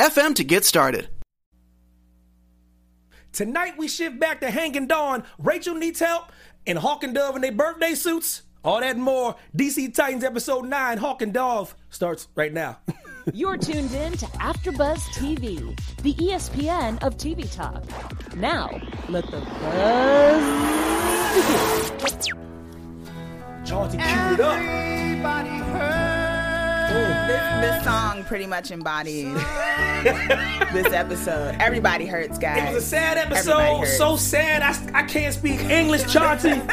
FM to get started. Tonight we shift back to Hank and Dawn. Rachel needs help, and Hawk and Dove in their birthday suits. All that and more. DC Titans episode 9, Hawk and Dove, starts right now. You're tuned in to AfterBuzz TV, the ESPN of TV talk. Now, let the buzz begin. Chauncey queued it up. This, this song pretty much embodies this episode. Everybody hurts, guys. It was a sad episode. So sad. I, I can't speak English, Chauncey.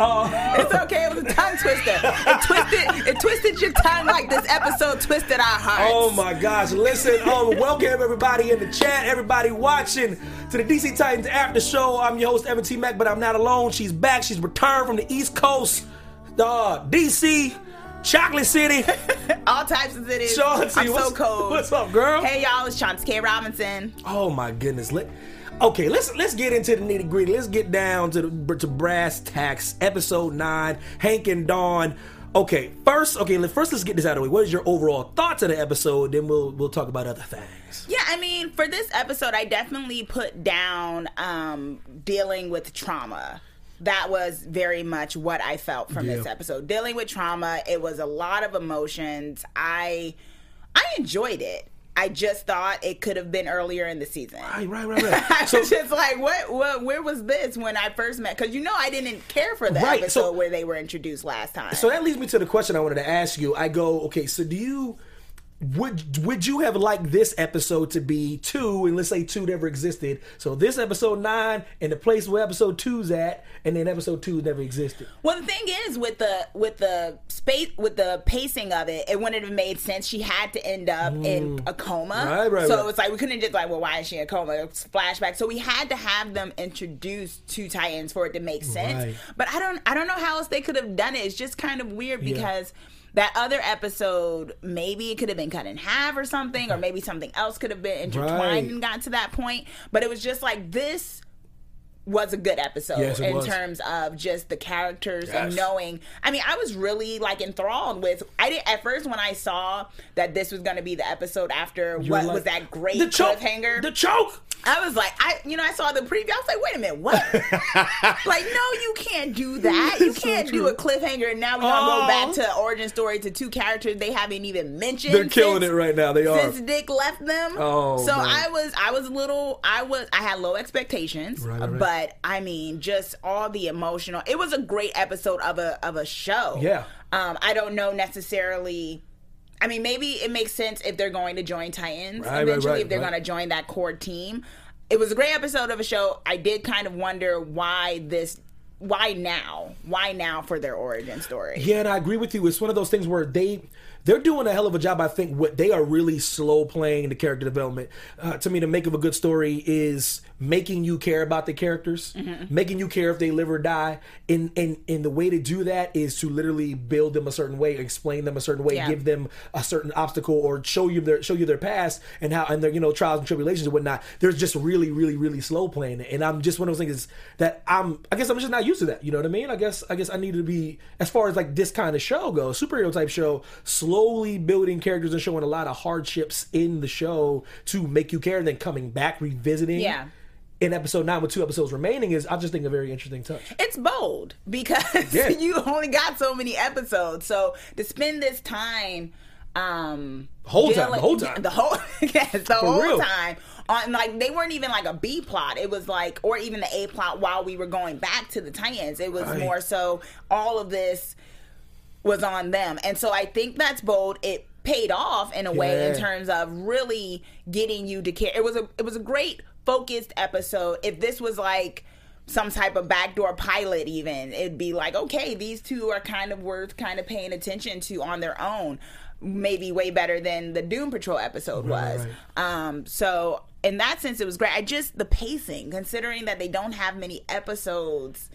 Uh, it's okay. It was a tongue twister. It twisted. It twisted your tongue like this episode twisted our hearts. Oh my gosh! Listen, um, welcome everybody in the chat, everybody watching to the DC Titans After Show. I'm your host Evan T Mack, but I'm not alone. She's back. She's returned from the East Coast, uh, DC. Chocolate City. All types of cities. Chauncey, I'm so cold. What's up, girl? Hey, y'all. It's Chauncey K. Robinson. Oh my goodness. Let, okay, let's let's get into the nitty gritty. Let's get down to the to brass tacks. Episode nine. Hank and Dawn. Okay, first, okay, first let's get this out of the way. What is your overall thoughts of the episode? Then we'll we'll talk about other things. Yeah, I mean, for this episode, I definitely put down um, dealing with trauma that was very much what I felt from yeah. this episode. Dealing with trauma, it was a lot of emotions. I I enjoyed it. I just thought it could have been earlier in the season. Right, right, right, right. I so, was just like, what, what, where was this when I first met? Because you know, I didn't care for the right, episode so, where they were introduced last time. So that leads me to the question I wanted to ask you. I go, okay, so do you? Would would you have liked this episode to be two and let's say two never existed? So this episode nine and the place where episode two's at and then episode two never existed. Well the thing is with the with the space with the pacing of it it wouldn't have made sense. She had to end up mm. in a coma. Right, right, so right. it's like we couldn't just like well why is she in a coma? It's flashback. So we had to have them introduced to Titans for it to make sense. Right. but i don't i don't know how else they could have done it. It's just kind of weird because yeah that other episode, maybe it could have been cut in half or something, or maybe something else could have been intertwined right. and gotten to that point. But it was just like this was a good episode yes, in was. terms of just the characters yes. and knowing. I mean, I was really like enthralled with. I did at first when I saw that this was going to be the episode after you what like, was that great the choke, cliffhanger. The choke. I was like, I, you know, I saw the preview. I was like, wait a minute, what? like, no, you can't do that. You can't so do a cliffhanger. And now we're gonna go back to origin story to two characters they haven't even mentioned. They're killing since, it right now. They are since Dick left them. Oh, so man. I was, I was a little, I was, I had low expectations, right, right. but I mean, just all the emotional. It was a great episode of a of a show. Yeah. Um, I don't know necessarily I mean, maybe it makes sense if they're going to join Titans right, eventually, right, right, if they're going to join that core team. It was a great episode of a show. I did kind of wonder why this why now? Why now for their origin story? Yeah, and I agree with you. It's one of those things where they they're doing a hell of a job. I think what they are really slow playing the character development. Uh, to me, the make of a good story is making you care about the characters, mm-hmm. making you care if they live or die. And, and and the way to do that is to literally build them a certain way, explain them a certain way, yeah. give them a certain obstacle, or show you their show you their past and how and their you know trials and tribulations and whatnot. They're just really, really, really slow playing it. And I'm just one of those things that I'm. I guess I'm just not used to that. You know what I mean? I guess I guess I need to be as far as like this kind of show goes, superhero type show. Slowly building characters and showing a lot of hardships in the show to make you care, and then coming back revisiting. Yeah in episode nine with two episodes remaining is I just think a very interesting touch. It's bold because yeah. you only got so many episodes. So to spend this time um whole dealing, time the whole time the whole yes the For whole real. time on like they weren't even like a B plot it was like or even the A plot while we were going back to the Titans it was right. more so all of this was on them. And so I think that's bold. It paid off in a way in terms of really getting you to care. It was a it was a great focused episode. If this was like some type of backdoor pilot even, it'd be like, okay, these two are kind of worth kind of paying attention to on their own. maybe way better than the Doom Patrol episode was. Right. Um, so in that sense, it was great. I just the pacing, considering that they don't have many episodes.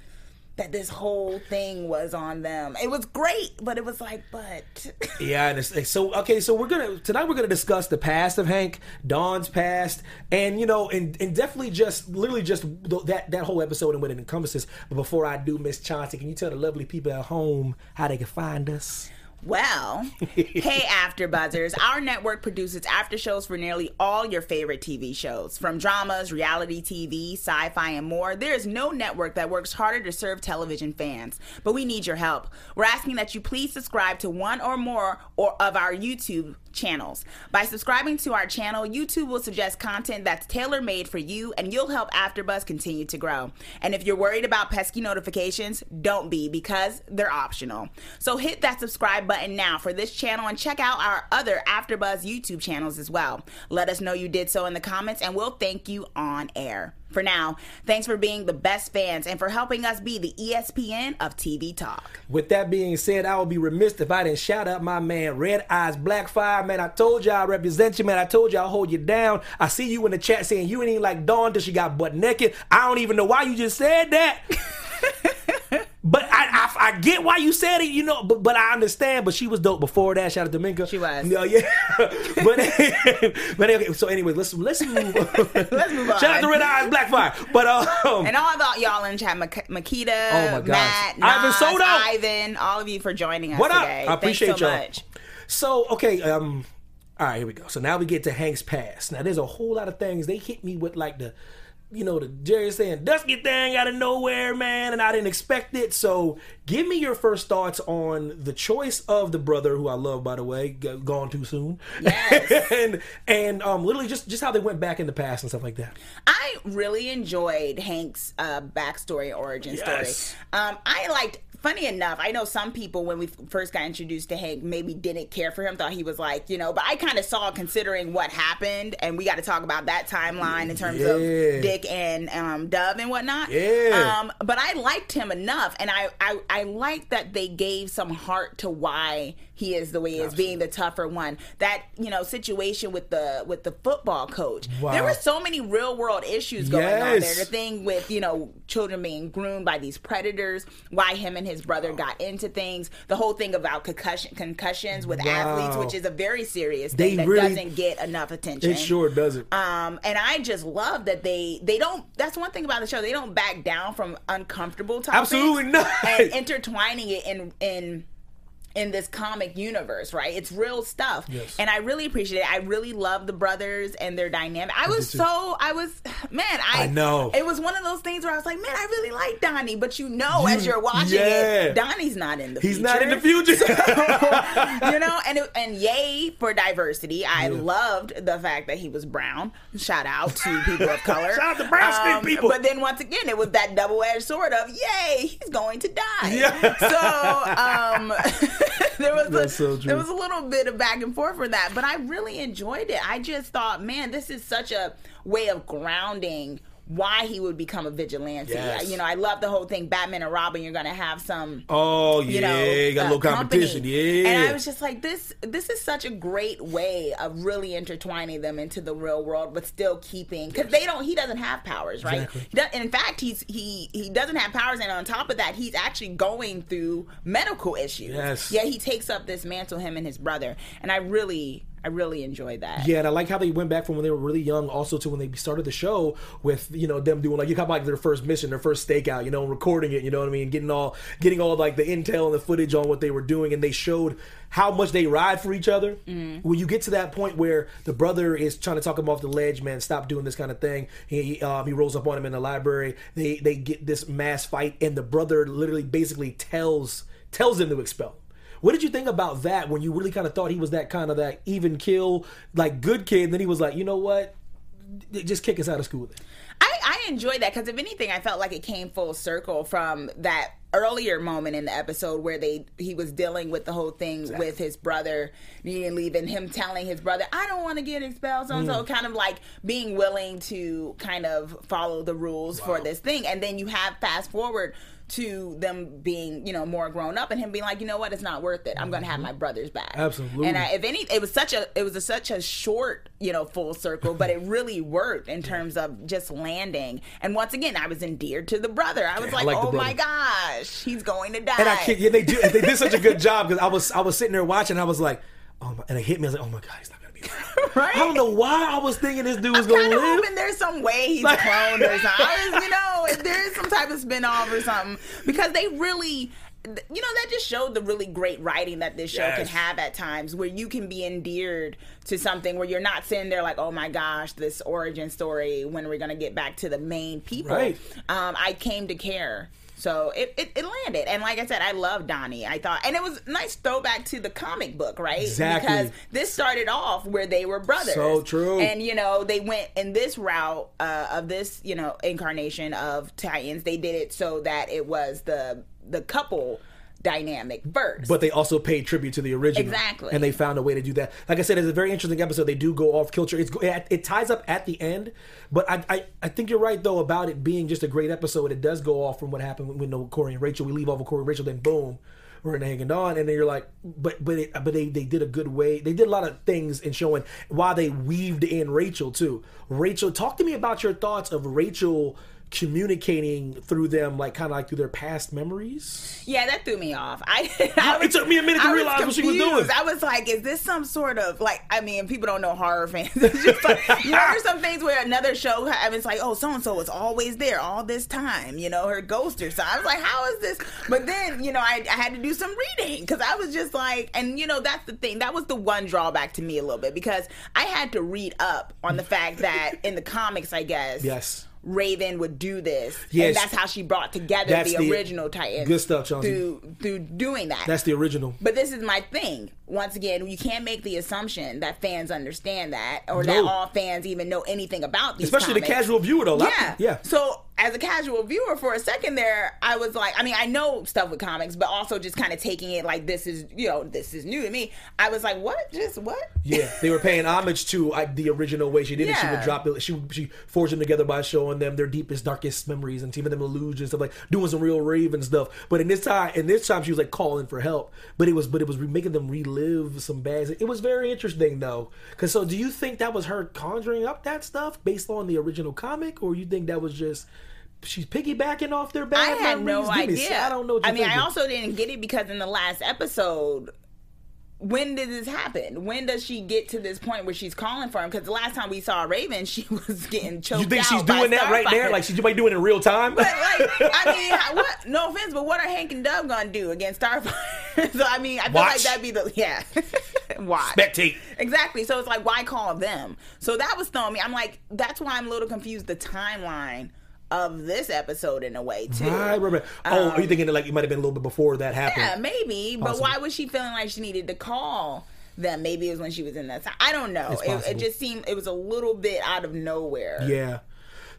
That this whole thing was on them. It was great, but it was like, but Yeah, so okay. So we're gonna tonight we're gonna discuss the past of Hank, Dawn's past, and you know, and, and definitely just literally just th- that that whole episode and what it encompasses. But before I do, Miss Chauncey, can you tell the lovely people at home how they can find us? Well, hey, After Buzzers. Our network produces after shows for nearly all your favorite TV shows. From dramas, reality TV, sci fi, and more, there is no network that works harder to serve television fans. But we need your help. We're asking that you please subscribe to one or more or of our YouTube channels. By subscribing to our channel, YouTube will suggest content that's tailor made for you, and you'll help AfterBuzz continue to grow. And if you're worried about pesky notifications, don't be because they're optional. So hit that subscribe button now for this channel and check out our other AfterBuzz YouTube channels as well. Let us know you did so in the comments, and we'll thank you on air. For now, thanks for being the best fans and for helping us be the ESPN of TV talk. With that being said, I would be remiss if I didn't shout out my man, Red Eyes Black Fire. Man, I told you I represent you, man. I told you I'll hold you down. I see you in the chat saying you ain't even like Dawn till she got butt naked. I don't even know why you just said that. But I, I, I get why you said it, you know. But but I understand. But she was dope before that. Shout out to Minka. She was. No, yeah. but but okay. So anyway, let's let's move. Let's move on. Shout out to Red Eyes Black Fire. But um, And all about y'all in chat, Mak- Makita, Oh my gosh. Matt, Ivan Nas, Soto. Ivan, all of you for joining us What up? today. I appreciate Thanks so y'all. much. So okay, um, all right, here we go. So now we get to Hank's past. Now there's a whole lot of things they hit me with, like the, you know, the Jerry Sandusky thing out of nowhere, man, and I didn't expect it. So give me your first thoughts on the choice of the brother, who I love, by the way, g- gone too soon. Yes. and and um, literally just just how they went back in the past and stuff like that. I really enjoyed Hank's uh, backstory, origin Yes. story. Um, I liked. Funny enough, I know some people when we first got introduced to Hank maybe didn't care for him, thought he was like, you know, but I kind of saw considering what happened, and we got to talk about that timeline in terms of Dick and um, Dove and whatnot. Yeah. Um, but I liked him enough, and I, I I liked that they gave some heart to why he is the way he is, being the tougher one. That you know situation with the with the football coach. Wow. There were so many real world issues going on there. Yes. The thing with you know children being groomed by these predators, why him and his brother got into things, the whole thing about concussion concussions with Wow. athletes, which is a very serious They thing that really- doesn't get enough attention. It sure doesn't. Um, and I just love that they they don't. That's one thing about the show. They don't back down from uncomfortable topics. Absolutely not. And intertwining it in in in this comic universe, right? It's real stuff. Yes. And I really appreciate it. I really love the brothers and their dynamic. I was so I was man, I, I know. It was one of those things where I was like, man, I really like Donnie, but you know as You- you're watching yeah. it, Donnie's not in the future. He's future not in the future. you know, and it, and yay for diversity. I loved the fact that he was brown. Shout out to people of color. Shout out to brown skinned people. But then once again, it was that double edged sword of yay, he's going to die. Yeah. So um, there was That's a, so there was a little bit of back and forth for that, but I really enjoyed it. I just thought, man, this is such a way of grounding. Why he would become a vigilante? Yes. You know, I love the whole thing. Batman and Robin. You're going to have some oh yeah, you know, got a uh, little competition. company. Yeah, And I was just like, this this is such a great way of really intertwining them into the real world, but still keeping because they don't. He doesn't have powers, right? Exactly. Does, in fact, he's he he doesn't have powers, and on top of that, he's actually going through medical issues. Yes. Yeah, he takes up this mantle, him and his brother, and I really. I really enjoy that. Yeah, and I like how they went back from when they were really young, also to when they started the show with you know them doing like you got like their first mission, their first stakeout, you know, recording it, you know what I mean, getting all getting all like the intel and the footage on what they were doing, and they showed how much they ride for each other. When you get to that point where the brother is trying to talk him off the ledge, man, stop doing this kind of thing. He um, he rolls up on him in the library. They they get this mass fight, and the brother literally basically tells tells him to expel. What did you think about that when you really kind of thought he was that kind of that even kill, like good kid? And then he was like, you know what? Just kick us out of school. Then. I, I enjoyed that because if anything, I felt like it came full circle from that earlier moment in the episode where they he was dealing with the whole thing with his brother needing to leave and him telling his brother, "I don't want to get expelled." So so, mm. kind of like being willing to kind of follow the rules for this thing, and then you have fast forward to them being, you know, more grown up and him being like, you know what, it's not worth it. I'm going to have mm-hmm. my brothers back. Absolutely. And I, if any, it was such a, it was a, such a short, you know, full circle, but it really worked in terms of just landing. And once again, I was endeared to the brother. I was Yeah, I like, like oh my gosh, he's going to die. And I kid, yeah, they do. They did such a good job because I was I was sitting there watching. I was like, oh my, and it hit me. I was like, oh my god, he's not around. Right? I don't know why I was thinking this dude was I'm gonna live. hoping there's some way he's Like- cloned or something. I was, you know, if there's some type of spinoff or something because they really. You know that just showed the really great writing that this show can have at times, where you can be endeared to something where you're not sitting there like, "Oh my gosh, this origin story." When we're we gonna get back to the main people? Right. Um, I came to care, so it, it, it landed. And like I said, I love Donnie. I thought, and it was nice throwback to the comic book, right? Exactly. Because this started off where they were brothers. So true. And you know, they went in this route uh, of this, you know, incarnation of Titans. They did it so that it was the the couple dynamic first. but they also paid tribute to the original. Exactly. And they found a way to do that. Like I said, it's a very interesting episode. They do go off kilter. It's it, it ties up at the end, but I, I I think you're right though about it being just a great episode. It does go off from what happened with, with Kory and Rachel. We leave off with Kory and Rachel, then boom. We're in hanging on, and then you're like, but but it, but they they did a good way. They did a lot of things in showing why they weaved in Rachel too. Rachel, talk to me about your thoughts of Rachel communicating through them, like kind of like through their past memories. yeah, that threw me off. I, It was- took me a minute to I realize what she was doing. I was like, is this some sort of like? I mean, people don't know horror fans. It's just like you know, there's some things where another show, it's like, oh, so and so was always there all this time. You know, her ghost or something. I was like, how is this? But then, you know, I, I had to do some reading because I was just like, and you know, that's the thing. That was the one drawback to me a little bit because I had to read up on the fact that in the comics, I guess, Yes. Raven would do this, Yes. and that's how she brought together That's the, the- original Titans. good stuff, Chauncey. Through through doing that. That's the original. But this is my thing. Once again, you can't make the assumption that fans understand that, or No. that all fans even know anything about these. Especially the casual viewer, though. Yeah, yeah. So as a casual viewer, for a second there, I was like, I mean, I know stuff with comics, but also just kind of taking it like this is, you know, this is new to me. I was like, what? Just what? Yeah, they were paying homage to uh, the original way she did it. She would drop it. She she forged them together by showing them their deepest, darkest memories and giving them illusions of like doing some real Raven stuff. But in this time, in this time, she was like calling for help. But it was, but it was making them relive some bad. It was very interesting though. Because so, do you think that was her conjuring up that stuff based on the original comic, or you think that was just? She's piggybacking off their I bad had memories. no idea. I don't know. I mean, I also didn't get it because in the last episode, when did this happen? When does she get to this point where she's calling for him? Because the last time we saw Raven, she was getting choked. You think she's doing that right there? Like she might do it in real time? But like, I mean, what? No offense, but what are Hank and Dove gonna do against Starfire? so I mean, I feel like that'd be the yeah. Watch. Spectate. Exactly. So it's like, why call them? So that was throwing me. I'm like, that's why I'm a little confused. The timeline of this episode in a way too. Right, right. Oh, are you thinking that like it might have been a little bit before that happened? Um, Yeah, maybe. But why was she feeling like she needed to call them? Maybe it was when she was in that. I don't know. It, it just seemed it was a little bit out of nowhere. Yeah.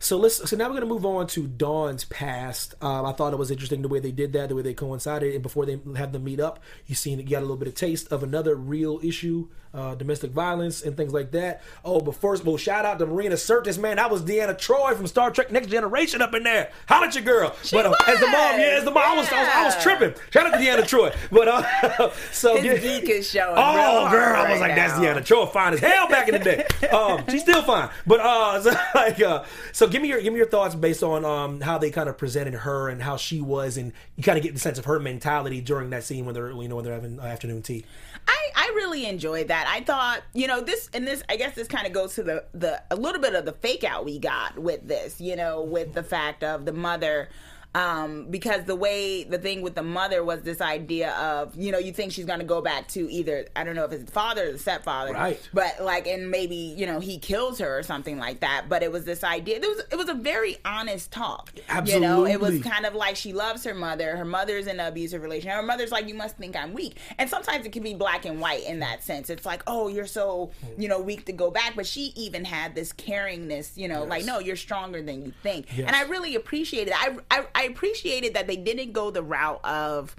So let's. So now we're gonna move on to Dawn's past. Um, I thought it was interesting the way they did that, the way they coincided, and before they have them meet up, you seen you got a little bit of taste of another real issue, uh, domestic violence and things like that. Oh, but first, well, shout out to Marina Sirtis, man. That was Deanna Troi from Star Trek Next Generation up in there. Holla at your girl. but uh, as the mom, yeah, as the mom, I was, I was, I was tripping. Shout out to Deanna Troi. But uh, so His yeah. geek is showing. Oh, girl, I was like, that's. Deanna Troi, fine as hell back in the day. Um, she's still fine, but uh, so, like, uh, so give me your give me your thoughts based on um how they kind of presented her and how she was, and you kind of get the sense of her mentality during that scene when they're you know when they're having uh, afternoon tea. I, I really enjoyed that. I thought, you know, this and this. I guess this kind of goes to the the a little bit of the fake out we got with this. You know, with the fact of the mother. Um, because the way the thing with the mother was this idea of you know you think she's going to go back to either I don't know if it's the father or the stepfather Right. but like and maybe you know he kills her or something like that but it was this idea it was it was a very honest talk. You know it was kind of like she loves her mother her mother's in an abusive relationship her mother's like you must think i'm weak. And sometimes it can be black and white in that sense. It's like oh you're so you know weak to go back. But she even had this caringness you know like no you're stronger than you think. Yes. and i really appreciated I, I i appreciated that they didn't go the route of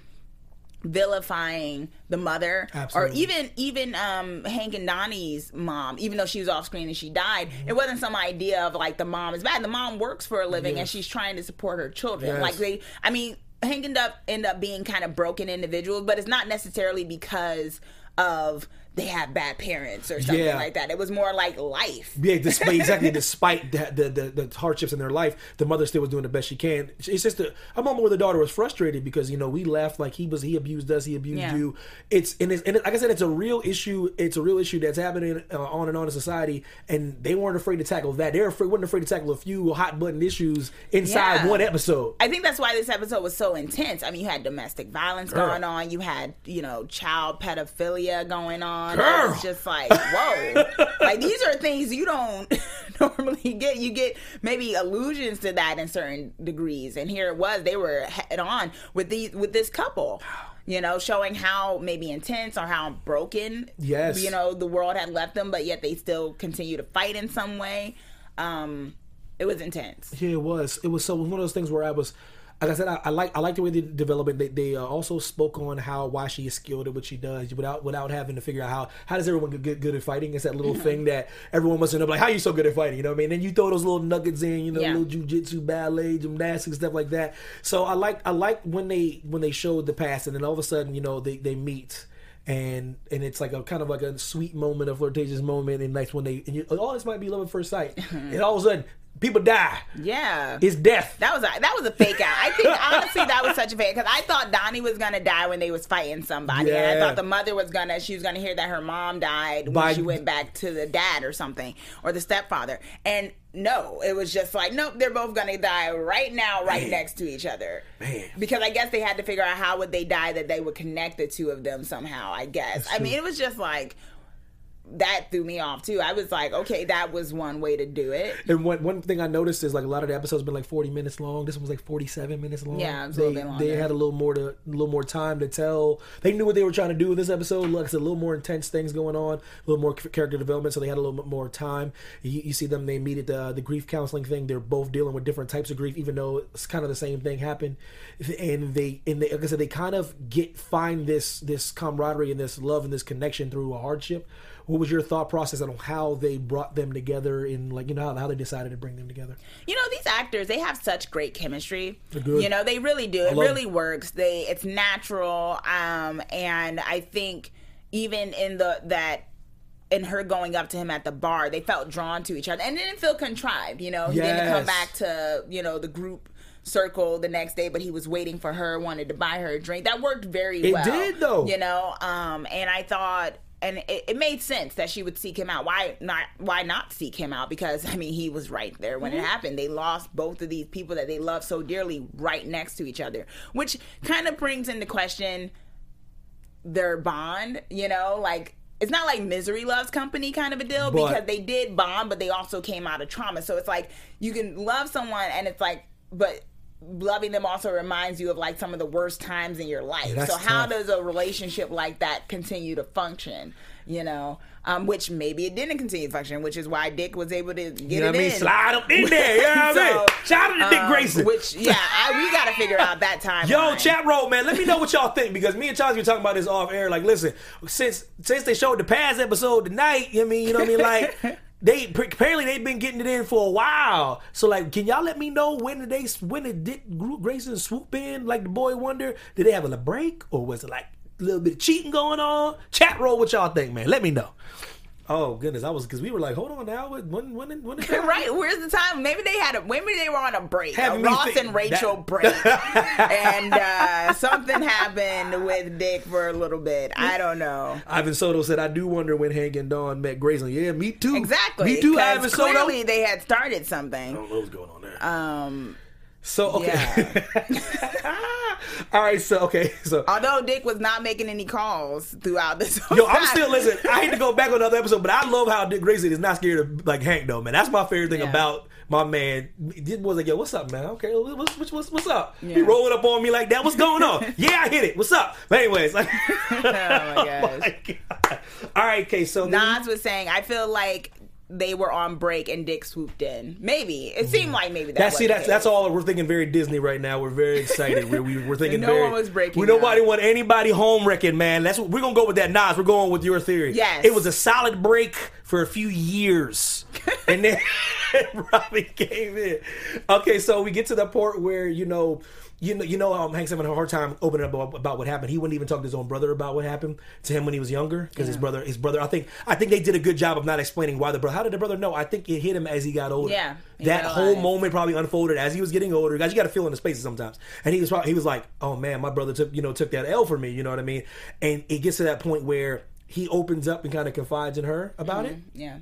vilifying the mother Absolutely. or even even um Hank and Donnie's mom even though she was off screen and she died it wasn't some idea of like the mom is bad the mom works for a living and she's trying to support her children Yes. like they I mean Hank ended up end up being kind of broken individuals, but it's not necessarily because of they have bad parents or something yeah. like that. It was more like life. Yeah, despite, exactly. Despite the, the, the, the, hardships in their life, the mother still was doing the best she can. It's just a, a moment where the daughter was frustrated because you know we left like he was he abused us, he abused yeah. you. It's and, it's and it, like I said, it's a real issue. It's a real issue that's happening uh, on and on in society, and they weren't afraid to tackle that. They're afraid, weren't afraid to tackle a few hot button issues inside yeah. one episode. I think that's why this episode was so intense. I mean, you had domestic violence Girl. going on, you had you know child pedophilia going on. Girl. It just like, whoa. like these are things you don't normally get. You get maybe allusions to that in certain degrees. And here it was, they were head on with these with this couple. You know, showing how maybe intense or how broken yes. you know, the world had left them, but yet they still continue to fight in some way. Um, it was intense. Yeah, it was. It was so it was one of those things where I was like I said, I, I, like I like the way they develop it. They, they uh, also spoke on how why she is skilled at what she does without without having to figure out how how does everyone get good at fighting. It's that little thing that everyone must know, like how are you so good at fighting. You know what I mean? And you throw those little nuggets in, you know, yeah. little jujitsu, ballet, gymnastics, stuff like that. So I like I like when they when they showed the past, and then all of a sudden, you know, they they meet and and it's like a kind of like a sweet moment, a flirtatious moment, and nice when they and you, oh this might be love at first sight, and all of a sudden people die. Yeah, it's death. That was a, that was a fake out. I think honestly that was such a fake because I thought Donnie was gonna die when they was fighting somebody, yeah. and I thought the mother was gonna she was gonna hear that her mom died when By, she went back to the dad or something or the stepfather, and no, it was just like nope, they're both gonna die right now, right Man. next to each other. Man, because I guess they had to figure out how would they die that they would connect the two of them somehow. I guess. I mean, it was just like that threw me off too. I was like, okay, that was one way to do it. And one one thing I noticed is like a lot of the episodes been like forty minutes long. This one was like forty seven minutes long. Yeah, they, they had a little more to a little more time to tell. They knew what they were trying to do with this episode. Like it's a little more intense things going on, a little more character development, so they had a little bit more time. You, you see them they meet at the uh, the grief counseling thing. They're both dealing with different types of grief, even though it's kind of the same thing happened. And they and they like I said, they kind of get find this this camaraderie and this love and this connection through a hardship what was your thought process on how they brought them together in like you know how, how they decided to bring them together you know these actors they have such great chemistry you know they really do it really them. works they it's natural um and i think even in the that and her going up to him at the bar, they felt drawn to each other and didn't feel contrived. You know, he didn't come back to you know the group circle the next day, but he was waiting for her, wanted to buy her a drink. That worked very it well. It did though. You know, um, and I thought and it, it, made sense that she would seek him out. Why not? Why not seek him out? Because I mean, he was right there when mm-hmm. it happened. They lost both of these people that they love so dearly right next to each other, which kind of brings into question their bond. You know, like it's not like misery loves company kind of a deal but, because they did bond, but they also came out of trauma. So it's like you can love someone, and it's like, but loving them also reminds you of like some of the worst times in your life. Yeah, so how tough. does a relationship like that continue to function? You know, um, which maybe it didn't continue to function, which is why Dick was able to get you know it I mean? in. Slide up in there. You know what so, I mean? Shout out to um, Dick Grayson. Which yeah, I, we got to figure out that time. Yo, chat roll, man. Let me know what y'all think because me and Charles were talking about this off air. Like, listen, since since they showed the past episode tonight, you know I mean, you know what I mean, like. they apparently they've been getting it in for a while. So like, can y'all let me know when did they when did Dick Grayson swoop in like the boy wonder? Did they have a break or was it like a little bit of cheating going on? Chat roll what y'all think, man. Let me know. Oh goodness, I was because we were like, hold on now, when when when is right? Where's the time? Maybe they had a maybe they were on a break, a Ross and Rachel that... break, and uh, something happened with Dick for a little bit. I don't know. Ivan Soto said, "I do wonder when Hank and Dawn met Grayson." Yeah, me too. Exactly. Me too. Ivan Soto. Clearly, they had started something. I don't know what's going on there. Um. So okay. Yeah. All right, so okay, so although Dick was not making any calls throughout this, yo, I'm still listen. I hate to go back on another episode, but I love how Dick Grayson is not scared of like Hank though, man. That's my favorite thing yeah. about my man. Dick was like, yo, what's up, man? Okay, what's what's what's, what's up? Yeah. He rolling up on me like that. What's going on? yeah, I hit it. What's up? But anyways, oh, like, oh my gosh. oh my All right, okay, so Nas was saying, I feel like they were on break and Dick swooped in. Maybe it seemed like maybe that. That's see that's that's all we're thinking. Very Disney right now. We're very excited. we're, we, are thinking no very, one was breaking. We nobody want anybody home wrecking, man. That's what we're gonna go with that. Nas, we're going with your theory. Yes, it was a solid break for a few years, and then. Robin came in. Okay, so we get to the part where you know you know, you know, um, Hank's having a hard time opening up about, about, what happened. He wouldn't even talk to his own brother about what happened to him when he was younger because yeah. his brother, his brother, I think, I think they did a good job of not explaining why the brother. How did the brother know? I think it hit him as he got older. Yeah, that whole moment probably unfolded as he was getting older. Guys, you got to feel in the spaces sometimes. And he was he was like, oh man, my brother took you know took that L for me. You know what I mean? And it gets to that point where he opens up and kind of confides in her about mm-hmm. it. Yeah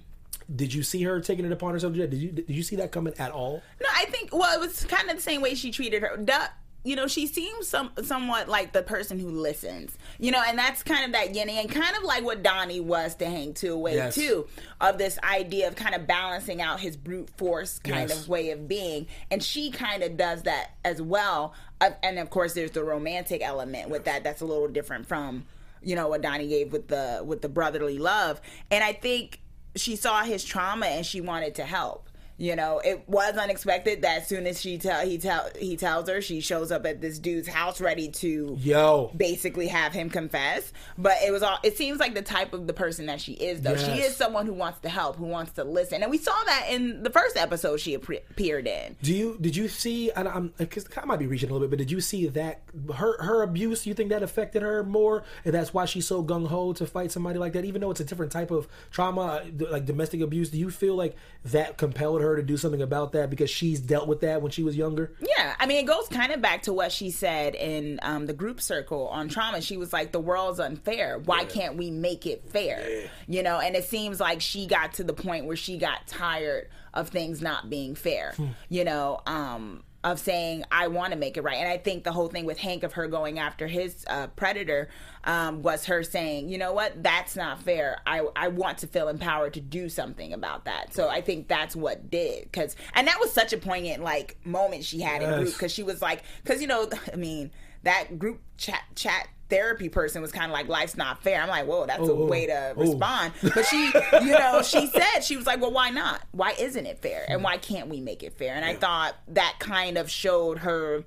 did you see her taking it upon herself? Did you did you see that coming at all? No, I think well, it was kind of the same way she treated her. Duh you know, she seems some somewhat like the person who listens. You know, and that's kind of that yin and kind of like what Donnie was to Hank to a way yes. too of this idea of kind of balancing out his brute force kind yes. of way of being, and she kind of does that as well. Uh, and of course, there's the romantic element with that. That's a little different from you know what Donnie gave with the with the brotherly love, and I think she saw his trauma and she wanted to help you know, it was unexpected that as soon as she tell he tell he tells her, she shows up at this dude's house ready to yo basically have him confess. But it was all. It seems like the type of the person that she is, though. Yes. She is someone who wants to help, who wants to listen, and we saw that in the first episode she appeared in. Do you did you see? And I'm because I might be reaching a little bit, but did you see that her her abuse? You think that affected her more, and that's why she's so gung ho to fight somebody like that, even though it's a different type of trauma, like domestic abuse. Do you feel like that compelled her? Her to do something about that because she's dealt with that when she was younger? Yeah, I mean, it goes kind of back to what she said in um, the group circle on trauma. She was like, "The world's unfair. Why yeah. can't we make it fair?" Yeah. You know, and it seems like she got to the point where she got tired of things not being fair. Hmm. You know, um, of saying I want to make it right. And I think the whole thing with Hank of her going after his uh, predator um, was her saying, you know what, that's not fair. I I want to feel empowered to do something about that. So I think that's what did because and that was such a poignant like moment she had yes. in group because she was like because you know I mean that group chat chat therapy person was kind of like life's not fair i'm like whoa that's oh, a way to oh. respond but she you know she said she was like well why not why isn't it fair and why can't we make it fair and i thought that kind of showed her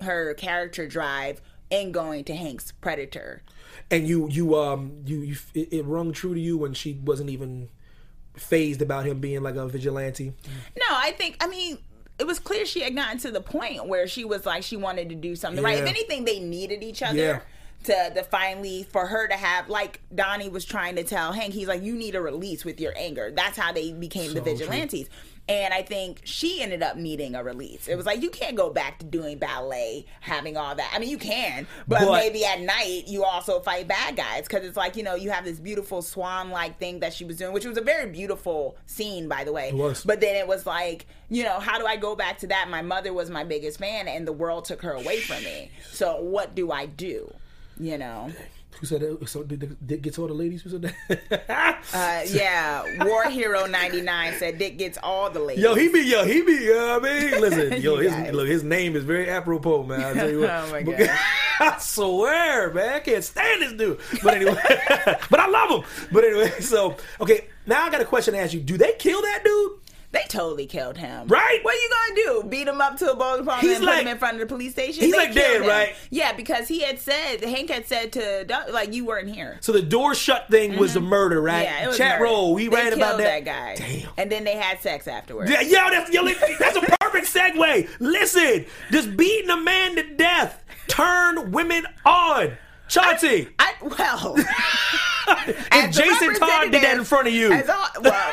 her character drive in going to hank's predator and you you um you, you it, it rung true to you when she wasn't even phased about him being like a vigilante no i think i mean it was clear she had gotten to the point where she was like she wanted to do something yeah. right. If anything, they needed each other. Yeah. To, to finally for her to have like Donnie was trying to tell Hank, he's like, you need a release with your anger. That's how they became so the vigilantes. True. And I think she ended up needing a release. It was like you can't go back to doing ballet, having all that. I mean, you can, but, but maybe at night you also fight bad guys because it's like you know you have this beautiful swan-like thing that she was doing, which was a very beautiful scene, by the way. It was. But then it was like, you know, how do I go back to that? My mother was my biggest fan, and the world took her away from me. So what do I do? You know. Who said that? So did Dick gets all the ladies? Who said that? uh, yeah, War Hero ninety nine said Dick gets all the ladies. Yo, he be yo, he be. You know what I mean, listen, yo, his look, his name is very apropos, man. I tell you what. oh my god. I swear, man, I can't stand this dude. But anyway, but I love him. But anyway, so okay, now I got a question to ask you. Do they kill that dude? They totally killed him. Right? What are you gonna do? Beat him up to a bowling pole and like, put him in front of the police station? He's they like dead, him. right? Yeah, because he had said Hank had said to like you weren't here. So the door shut thing mm-hmm. was a murder, right? Yeah, it was Chat murder. roll. We ran about that. that guy. Damn. And then they had sex afterwards. Yeah, yo, that's yo, that's a perfect segue. Listen, just beating a man to death turned women on. Chauncey. I, I well. if Jason Todd did that in front of you. All, well,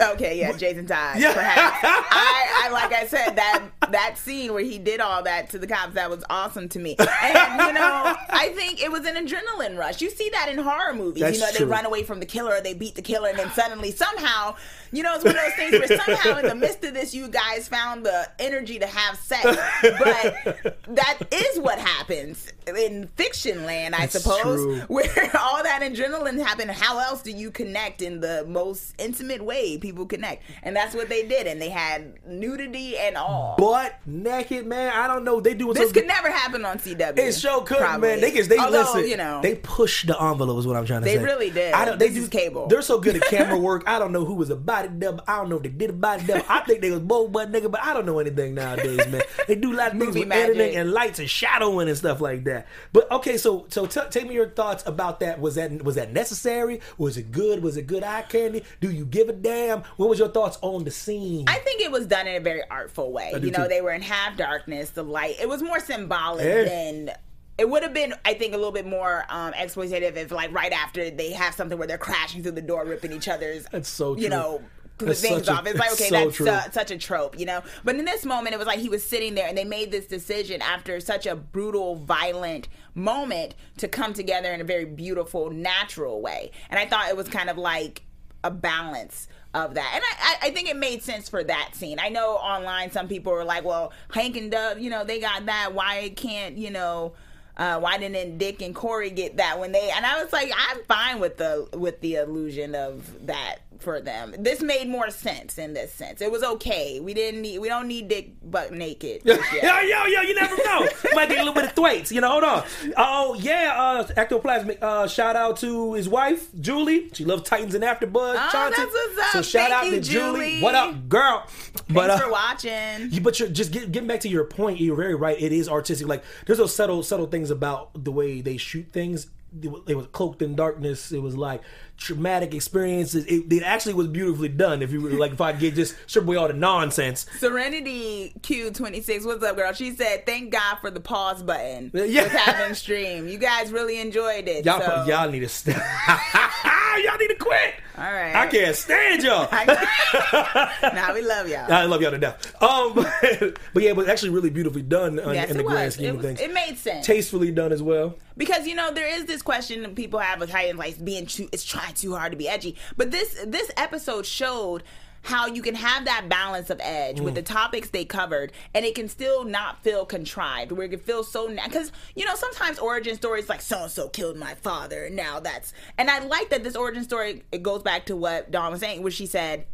okay, yeah, Jason Todd. Yeah. Perhaps. I, I, like I said that that scene where he did all that to the cops that was awesome to me. And you know, I think it was an adrenaline rush. You see that in horror movies. That's you know, true. they run away from the killer, or they beat the killer, and then suddenly somehow, you know, it's one of those things where somehow in the midst of this, you guys found the energy to have sex. But that is what happens in fiction land, I That's suppose, true. where all that adrenaline happened. How else do you connect in the most intimate way people connect? And that's what they did. And they had nudity and all. Butt naked, man. I don't know. They do this could never happen on CW. It sure could, probably. man. They can. They Although, listen. You know, they push the envelope. Is what I'm trying to they say. They really did. I don't. They this do cable. They're so good at camera work. I don't know who was a body double. I don't know if they did a body double. I think they was both butt nigga, but I don't know anything nowadays, man. They do a lot of things with magic. editing and lights and shadowing and stuff like that. But okay, so so t- take me your thoughts about that. Was that was that necessary? Was it good? Was it good eye candy? Do you give a damn? What was your thoughts on the scene? I think it was done in a very artful way. You know, too. they were in half darkness. The light. It was more symbolic yeah. than it would have been, I think, a little bit more um, exploitative if, like, right after they have something where they're crashing through the door, ripping each other's, that's so true. you know, that's things off. A, it's like, okay, so that's uh, such a trope, you know? But in this moment, it was like he was sitting there and they made this decision after such a brutal, violent moment to come together in a very beautiful, natural way. And I thought it was kind of like a balance of that. And I, I think it made sense for that scene. I know online some people were like, well, Hank and Dove, you know, they got that. Why can't, you know, uh, why didn't Dick and Kory get that when they? And I was like, I'm fine with the with the illusion of that for them. This made more sense in this sense. It was okay. We didn't need. We don't need Dick butt naked. yo, yo, yo! You never know. Might get a little bit of thwaites. You know. Hold on. Oh yeah. Uh, ectoplasmic. Uh, shout out to his wife Julie. She loves Titans and AfterBuzz. Oh, Chauncey. that's what's up. So shout Thank out you, to Julie. Julie. What up, girl? Thanks but, uh, for watching. You, but you're just get, getting back to your point. You're very right. It is artistic. Like there's those subtle, subtle things about the way they shoot things. It was cloaked in darkness. It was like traumatic experiences. It, it, actually was beautifully done. If you were like, if I get just strip away all the nonsense. Serenity Q twenty six. What's up, girl? She said, "Thank God for the pause button yeah. with having stream. You guys really enjoyed it. Y'all, so. y'all need to stop. y'all need to quit. All right, I can't stand y'all. nah, we love y'all. I love y'all to death. Um, but, but yeah, it was actually really beautifully done yes, in the grand scheme of things. It made sense. Tastefully done as well. Because you know there is this question people have with Titans like being too, it's trying too hard to be edgy. But this this episode showed how you can have that balance of edge mm. with the topics they covered and it can still not feel contrived where it can feel so because you know sometimes origin stories like so and so killed my father and now that's and i like that this origin story it goes back to what dawn was saying where she said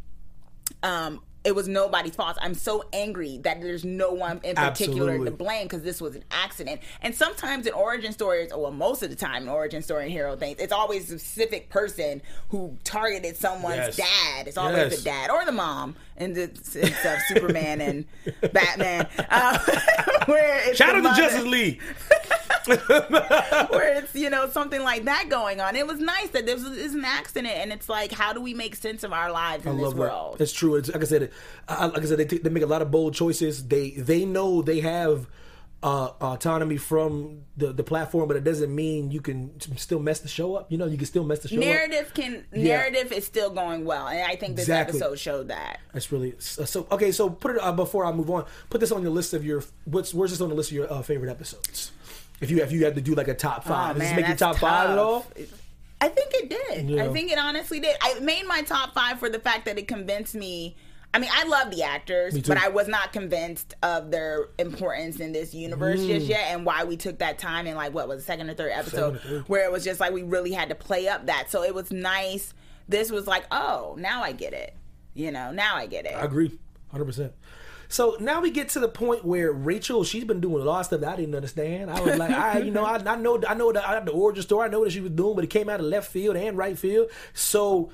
um it was nobody's fault. I'm so angry that there's no one in particular Absolutely. to blame because this was an accident. And sometimes in origin stories, or well, most of the time in origin story and hero things, it's always a specific person who targeted someone's yes. dad. It's always yes. the dad or the mom in the sense of Superman and Batman. Uh, where Shout out to Justice League. where it's you know something like that going on. It was nice that this is an accident, and it's like, how do we make sense of our lives in I this world? It's true. It's like I said. Uh, like I said, they, t- they make a lot of bold choices. They they know they have. Uh, autonomy from the, the platform, but it doesn't mean you can still mess the show up. You know, you can still mess the show narrative up. Can narrative yeah. is still going well, and I think this exactly. episode showed that. That's really so. Okay, so put it uh, before I move on. Put this on your list of your what's where's this on the list of your uh, favorite episodes? If you if you had to do like a top five, oh, does man, this make your top tough. five at all? I think it did. Yeah. I think it honestly did. I made my top five for the fact that it convinced me I mean, I love the actors, but I was not convinced of their importance in this universe mm. just yet, and why we took that time in like what was the second or third episode, third. where it was just like we really had to play up that. So it was nice. This was like, oh, now I get it. You know, now I get it. I agree, hundred percent. So now we get to the point where Rachel, she's been doing a lot of stuff that I didn't understand. I was like, I, you know, I, I know, I know the, I, the origin story. I know what she was doing, but it came out of left field and right field. So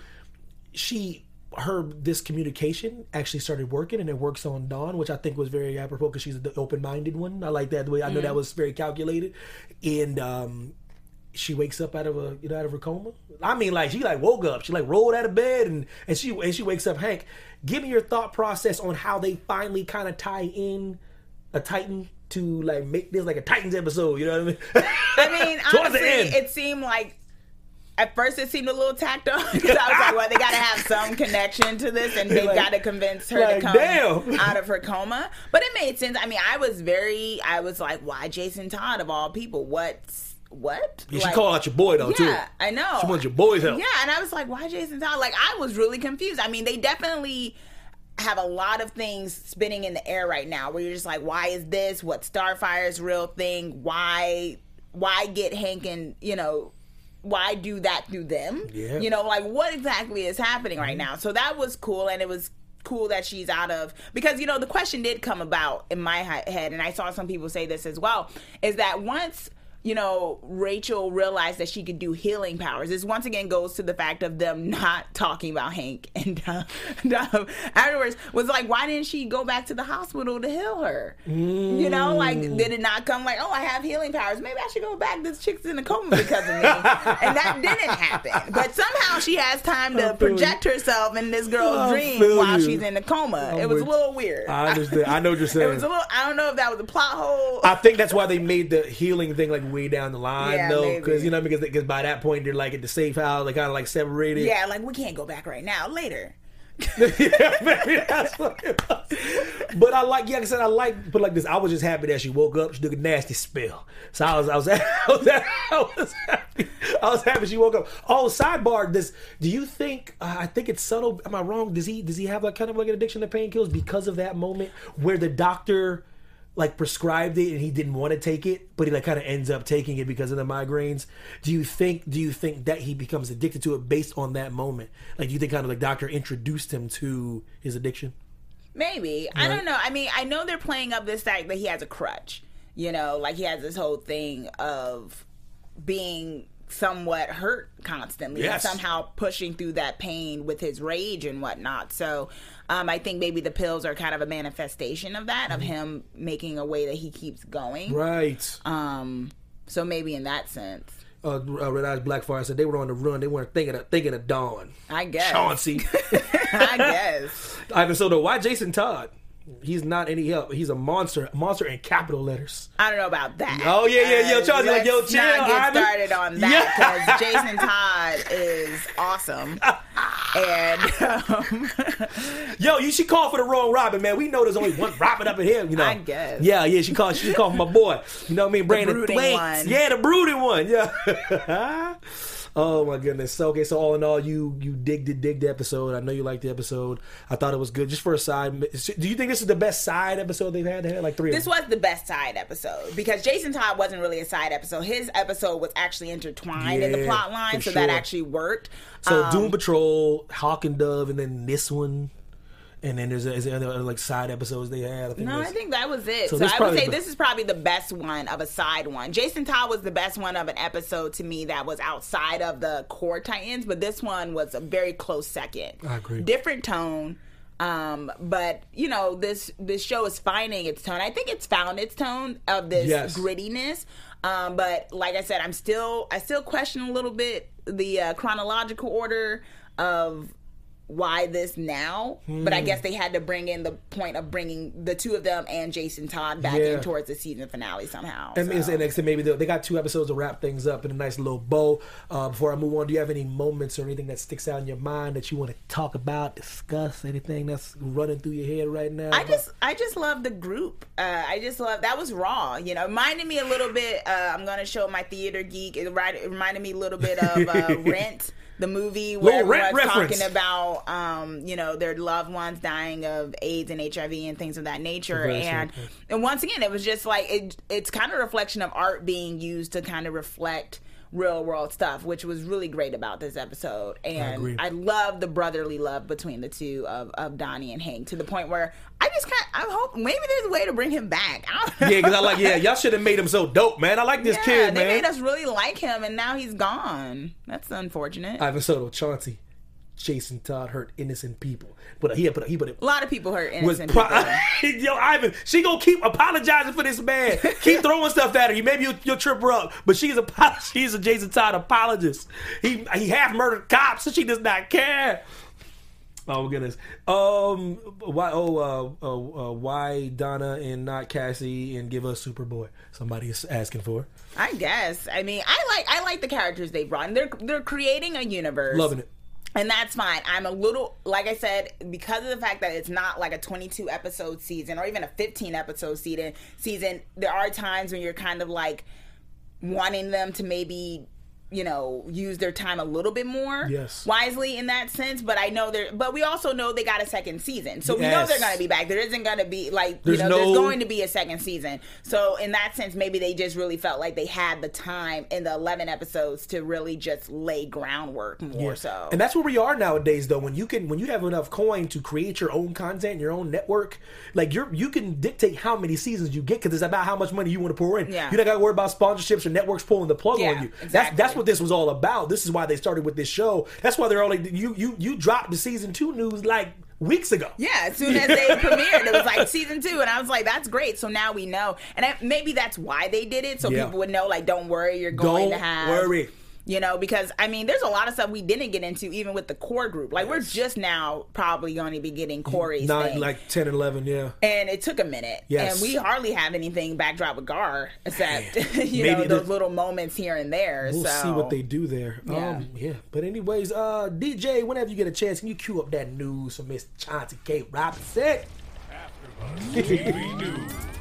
she her this communication actually started working and it works on Dawn, which I think was very apropos because she's the open minded one. I like that the way I know that mm-hmm. was very calculated. And um she wakes up out of a you know out of her coma. I mean like she like woke up. She like rolled out of bed and and she and she wakes up Hank. Give me your thought process on how they finally kind of tie in a Titan to like make this like a Titans episode, you know what I mean? I mean, honestly, it seemed like at first it seemed a little tacked on because I was like, well, they got to have some connection to this, and they've like, got to convince her like, to come damn. out of her coma. But it made sense. I mean, I was very, I was like, why Jason Todd of all people? What's what? You like, call out your boy though yeah, too. Yeah, I know. She wants your boy's help. Yeah, and I was like, why Jason Todd? Like, I was really confused. I mean, they definitely have a lot of things spinning in the air right now where you're just like, why is this? What Starfire's real thing? Why why get Hank and, you know, why do that through them? Yeah. You know, like what exactly is happening right mm-hmm. now? So that was cool and it was cool that she's out of because you know the question did come about in my head, and I saw some people say this as well. Is that once you know, Rachel realized that she could do healing powers. This once again goes to the fact of them not talking about Hank. And uh, afterwards was like, why didn't she go back to the hospital to heal her? Mm. You know, like, did it not come like, oh, I have healing powers. Maybe I should go back. This chick's in a coma because of me. and that didn't happen. But somehow she has time to project you. herself in this girl's dream while you. she's in a coma. I'm it was a little weird. I understand. I know what you're saying. it was a little, I don't know if that was a plot hole. I think that's why they made the healing thing like way down the line yeah, though, because you know because because by that point they're like at the safe house, they kind of like separated. Yeah, like we can't go back right now. Later. yeah, maybe that's what it was. But I like, yeah, like I said, I like, but like this, I was just happy that she woke up. She took a nasty spill, so I was, I was, I was, I was happy. I was happy she woke up. Oh, sidebar, this. Do you think? Uh, I think it's subtle. Am I wrong? Does he, does he have like kind of like an addiction to painkillers because of that moment where the doctor like prescribed it and he didn't want to take it, but he like kind of ends up taking it because of the migraines. Do you think do you think that he becomes addicted to it based on that moment? Like do you think kind of like doctor introduced him to his addiction? Maybe. Right. I don't know. I mean, I know they're playing up this fact that he has a crutch. You know, like he has this whole thing of being somewhat hurt constantly yes. and somehow pushing through that pain with his rage and whatnot. So um, I think maybe the pills are kind of a manifestation of that, of him making a way that he keeps going. Right. Um, so maybe in that sense. Uh, uh, Red Eyes Blackfire said they were on the run. They weren't thinking of thinking of Dawn. I guess. Chauncey. I guess. Ivan Soto, why Jason Todd? He's not any help. He's a monster, monster in capital letters. I don't know about that. Oh yeah, yeah, yo, Charlie, like yo, chill. Not get started on that because yeah. Jason Todd is awesome. and um, yo, you should call for the wrong Robin, man. We know there's only one Robin up in here. You know, I guess. Yeah, yeah. She called. She should call for my boy. You know what I mean? Brandon the one. Yeah, the brooding one. Yeah. Oh my goodness. So okay, so all in all, you you dig the dig the episode. I know you liked the episode. I thought it was good. Just for a side, do you think this is the best side episode they've had? They had like three. This was the best side episode because Jason Todd wasn't really a side episode. His episode was actually intertwined yeah, in the plot line, so sure. that actually worked. So um, Doom Patrol, Hawk and Dove, and then this one and then there's, there's other like side episodes they had. I think no, I think that was it. So, so I would say this is probably the best one of a side one. Jason Todd was the best one of an episode to me that was outside of the core Titans, but this one was a very close second. I agree. Different tone. Um, but you know this this show is finding its tone. I think it's found its tone of this yes. grittiness. Um, but like I said, I'm still I still question a little bit the uh, chronological order of why this now? Hmm. But I hmm. guess they had to bring in the point of bringing the two of them and Jason Todd back yeah. in towards the season finale somehow. And, so. and maybe they got two episodes to wrap things up in a nice little bow. Uh, before I move on, do you have any moments or anything that sticks out in your mind that you want to talk about, discuss? Anything that's running through your head right now? I just, I just love the group. Uh, I just love that was raw. You know, reminded me a little bit. Uh, I'm gonna show my theater geek. It, it reminded me a little bit of uh, Rent the movie where everyone's talking about um, you know their loved ones dying of AIDS and HIV and things of that nature. And and once again, it was just like it, it's kind of a reflection of art being used to kind of reflect real world stuff, which was really great about this episode. And I, I love the brotherly love between the two of, of Donnie and Hank to the point where I just kind I hope maybe there's a way to bring him back. yeah, because I like yeah, y'all should have made him so dope, man. I like this yeah, kid, they man. They made us really like him, and now he's gone. That's unfortunate. Ivan Soto, Chauncey. Jason Todd hurt innocent people. But he put he put. A lot of people hurt innocent pro- people. Yo, Ivan, she gonna keep apologizing for this man. keep throwing stuff at her. Maybe you'll, you'll trip her up, but she's a she's a Jason Todd apologist. He he half murdered cops, so she does not care. Oh goodness. Um. Why? Oh. Uh, uh, uh, Why Donna and not Cassie and give us Superboy? Somebody is asking for. I guess. I mean, I like I like the characters they brought. In. They're they're creating a universe. Loving it and that's fine. I'm a little, like I said, because of the fact that it's not like a 22 episode season or even a 15 episode season. Season, there are times when you're kind of like wanting them to maybe you know use their time a little bit more Yes. wisely in that sense but i know they're but we also know they got a second season so we know they're going to be back there isn't going to be like There's you know there's going to be a second season so in that sense maybe they just really felt like they had the time in the 11 episodes to really just lay groundwork more so And that's where we are nowadays, though. When you can, when you have enough coin to create your own content, your own network, like you're, you can dictate how many seasons you get because it's about how much money you want to pour in. Yeah. You don't got to worry about sponsorships or networks pulling the plug Yeah, on you. That's exactly. that's what this was all about. This is why they started with this show. That's why they're only you you you dropped the season two news like weeks ago. Yeah, as soon as they premiered, it was like season two, and I was like, "That's great." So now we know, and I, maybe that's why they did it, so Yeah. people would know. Like, don't worry, you're going Don't to have. worry. You know, because I mean, there's a lot of stuff we didn't get into, even with the core group. Like, we're just now probably going to be getting Kory's Not thing. like 10 and 11, yeah. and it took a minute, Yes. and we hardly have anything backdrop with Gar except you Maybe know those little moments here and there. We'll so see what they do there. Yeah. Um, yeah. But anyways, uh, DJ, whenever you get a chance, can you cue up that news from Miss Chauncey K. Robinson?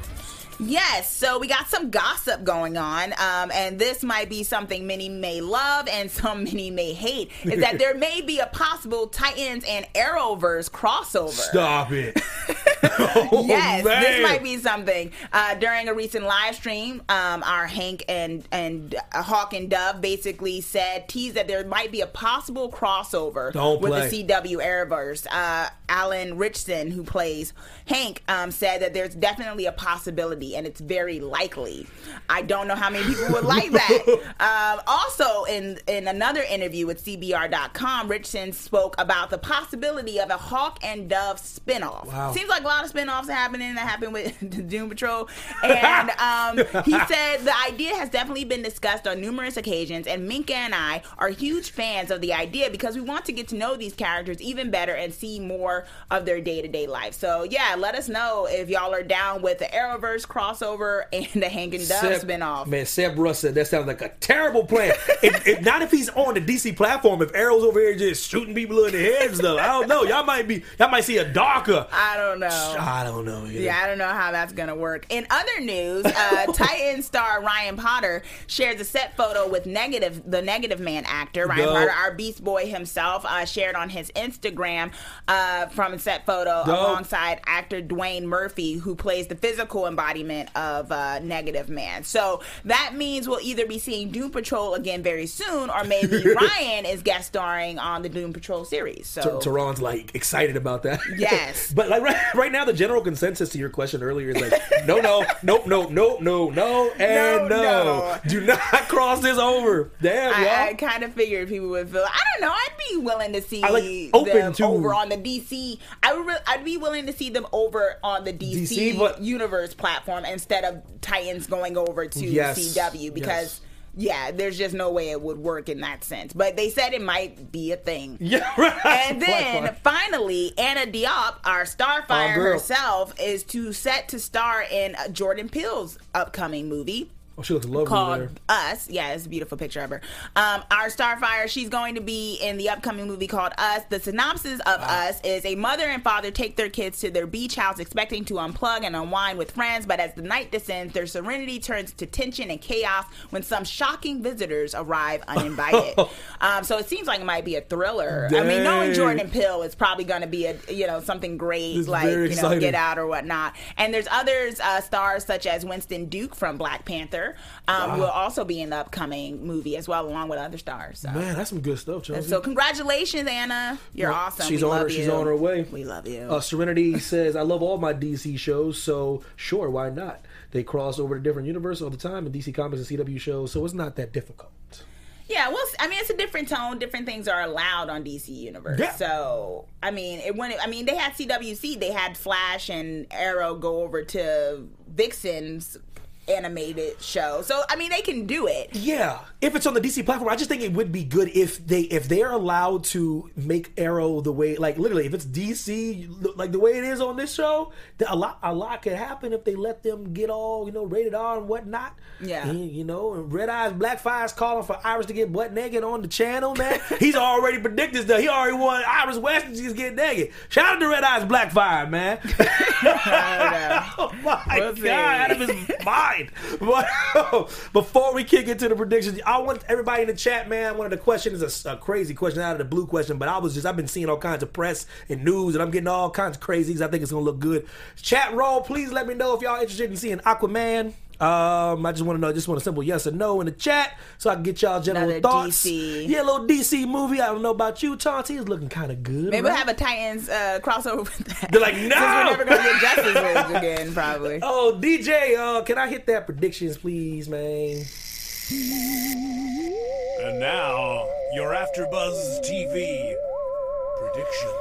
Yes, so we got some gossip going on, um, and this might be something many may love and some many may hate. Is that there may be a possible Titans and Arrowverse crossover? Stop it. oh, yes, man. this might be something. Uh, during a recent live stream, um, our Hank and and uh, Hawk and Dove basically said teased that there might be a possible crossover Don't with play. the CW Arrowverse. Uh, Alan Ritchson, who plays Hank, um, said that there's definitely a possibility, and it's very likely. I don't know how many people would like that. um, also, in in another interview with CBR.com, Ritchson spoke about the possibility of a Hawk and Dove spinoff. Wow. Seems like a lot of spinoffs are happening that happened with Doom Patrol. And um, he said the idea has definitely been discussed on numerous occasions, and Minka and I are huge fans of the idea because we want to get to know these characters even better and see more of their day to day life. So, yeah, let us know if y'all are down with the Arrowverse crossover and the Hank and Dove spinoff. Man, Seb Russ said that sounds like a terrible plan. if, if, not if he's on the DC platform. If Arrow's over here just shooting people in the heads, though, I don't know. Y'all might be, y'all might see a darker. I don't know. I don't know. Either. Yeah, I don't know how that's gonna work. In other news, uh, Titan star Ryan Potter shares a set photo with negative the Negative Man actor Ryan Dope. Potter, our Beast Boy himself, uh, shared on his Instagram uh, from a set photo Dope. alongside actor Dwayne Murphy, who plays the physical embodiment of uh, Negative Man. So that means we'll either be seeing Doom Patrol again very soon, or maybe Ryan is guest starring on the Doom Patrol series. So. T- Tehran's like excited about that. Yes. but like right, right now, the general consensus to your question earlier is like, no, no, nope, no, nope, no, no, and No, no, no. Do not cross this over. Damn, y'all. I, I kind of figured people would feel. I don't know. I'd be willing to see I like open them to- over on the DC. I would. Re- I'd be willing to see them over on the DC, DC, but- universe platform Um, instead of Titans going over to Yes, CW because. Yeah, there's just no way it would work in that sense. But they said it might be a thing. yeah, right. And then finally, Anna Diop, our Starfire oh, girl. herself, is to set to star in Jordan Peele's upcoming movie oh, she looks lovely called there. Us. Yeah, it's a beautiful picture of her. Um, our Starfire, she's going to be in the upcoming movie called Us. The synopsis of Us is a mother and father take their kids to their beach house expecting to unplug and unwind with friends, but as the night descends, their serenity turns to tension and chaos when some shocking visitors arrive uninvited. um, so it seems like it might be a thriller. I mean, knowing Jordan Peele, it's probably going to be a you know something great is like you know. Get Out or whatnot. And there's others uh, stars such as Winston Duke from Black Panther um, will also be in the upcoming movie as well, along with other stars. So, Man, that's some good stuff, Chelsea. so congratulations, Anna. You're Well, awesome. she's we on her- she's you. on her way. We love you. Uh, Serenity says, I love all my DC shows, so sure, why not? They cross over to different universes all the time in DC Comics and CW shows, so it's not that difficult. Yeah, well, I mean, it's a different tone. Different things are allowed on DC Universe. Yeah. So, I mean, it went. I mean, they had CWC. They had Flash and Arrow go over to Vixen's animated show. So, I mean, they can do it. Yeah, if it's on the DC platform, I just think it would be good if they if they're allowed to make Arrow the way like literally if it's DC like the way it is on this show, a lot a lot could happen if they let them get all you know rated R and whatnot. Yeah. And, you know, and Red Eyes Black Fire's calling for Iris to get butt naked on the channel, man. He's already predicted stuff. He already won Iris West she's getting naked. Shout out to Red Eyes Black Fire, man. oh my god, out of his mind. But before we kick into the predictions, I want everybody in the chat, man. One of the questions is a, a, crazy question out of the blue question, but I was just I've been seeing all kinds of press and news, and I'm getting all kinds of crazies. I think it's gonna look good. Chat roll, please let me know if y'all interested in seeing Aquaman. Um, I just want to know, just want a simple yes or no in the chat, so I can get y'all general Another thoughts. DC. Yeah, a little DC movie. I don't know about you, Chauncey. It's looking kind of good. Maybe right? we'll have a Titans uh, crossover with that. They're like, no, Since we're never gonna get Justice League again, probably. Oh, DJ, uh, can I hit that predictions, please, man? And now, your AfterBuzz TV predictions.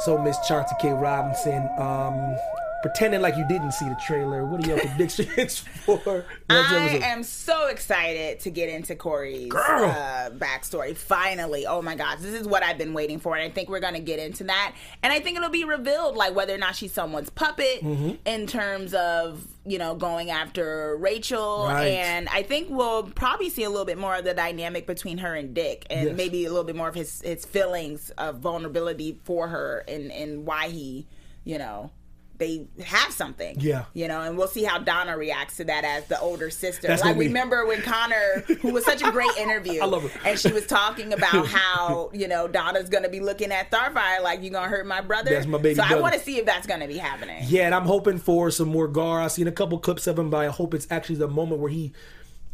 So, Miss Chauncey K. Robinson, um, pretending like you didn't see the trailer. What are your predictions for? I am so excited to get into Kory's uh, backstory. Finally, oh my gosh, this is what I've been waiting for, and I think we're gonna get into that. And I think it'll be revealed, like whether or not she's someone's puppet Mm-hmm. in terms of you know going after Rachel. Right. And I think we'll probably see a little bit more of the dynamic between her and Dick, and Yes. maybe a little bit more of his his feelings of vulnerability for her, and and why he, you know. They have something, Yeah. You know, and we'll see how Donna reacts to that as the older sister. That's like remember when Conor, who was such a great interview, I love her. and she was talking about how you know Donna's gonna be looking at Starfire like you gonna hurt my brother. That's my baby So I want to see if that's gonna be happening. Yeah, and I'm hoping for some more Gar. I've seen a couple clips of him, but I hope it's actually the moment where he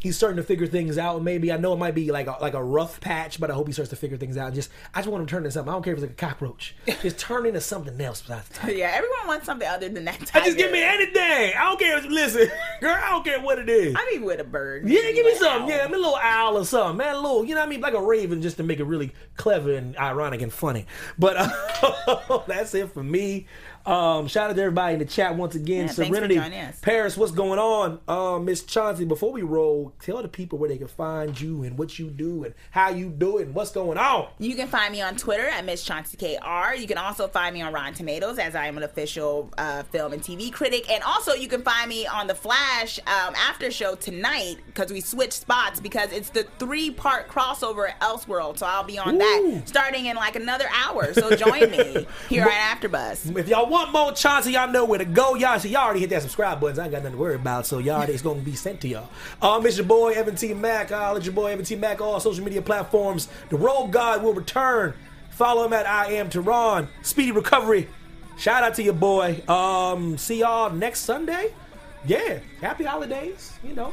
he's starting to figure things out. Maybe I know it might be like a, like a rough patch, but I hope he starts to figure things out. Just I just want him to turn into something. I don't care if it's like a cockroach. Just turn into something else besides. Yeah, everyone wants something other than that. I Tiger. just give me anything. I don't care. If, listen, girl, I don't care what it is. I mean, with a bird. Yeah, give me something. ow. Yeah, me a little owl or something, man. A little, you know what I mean? Like a raven just to make it really clever and ironic and funny. But uh, that's it for me. Um, shout out to everybody in the chat once again. Yeah, Serenity. Paris, what's going on? Uh, Miss Chauncey, before we roll, tell the people where they can find you and what you do and how you do it and what's going on. You can find me on Twitter at Miss Chauncey KR. You can also find me on Rotten Tomatoes as I am an official uh, film and TV critic. And also, you can find me on the Flash um, after show tonight because we switched spots because it's the three part crossover at Elseworld. So I'll be on Ooh. that starting in like another hour. So join me here at AfterBuzz. If y'all want more Chauncey, y'all know where to go. Y'all y'all already hit that subscribe button. I ain't got nothing to worry about. So y'all, it's gonna be sent to y'all. Um, it's your boy Evan T Mack. I'll let your boy Evan T Mack all social media platforms. The Road God will return. Follow him at I am Tehran. Speedy recovery. Shout out to your boy. Um, see y'all next Sunday. Yeah, happy holidays. You know.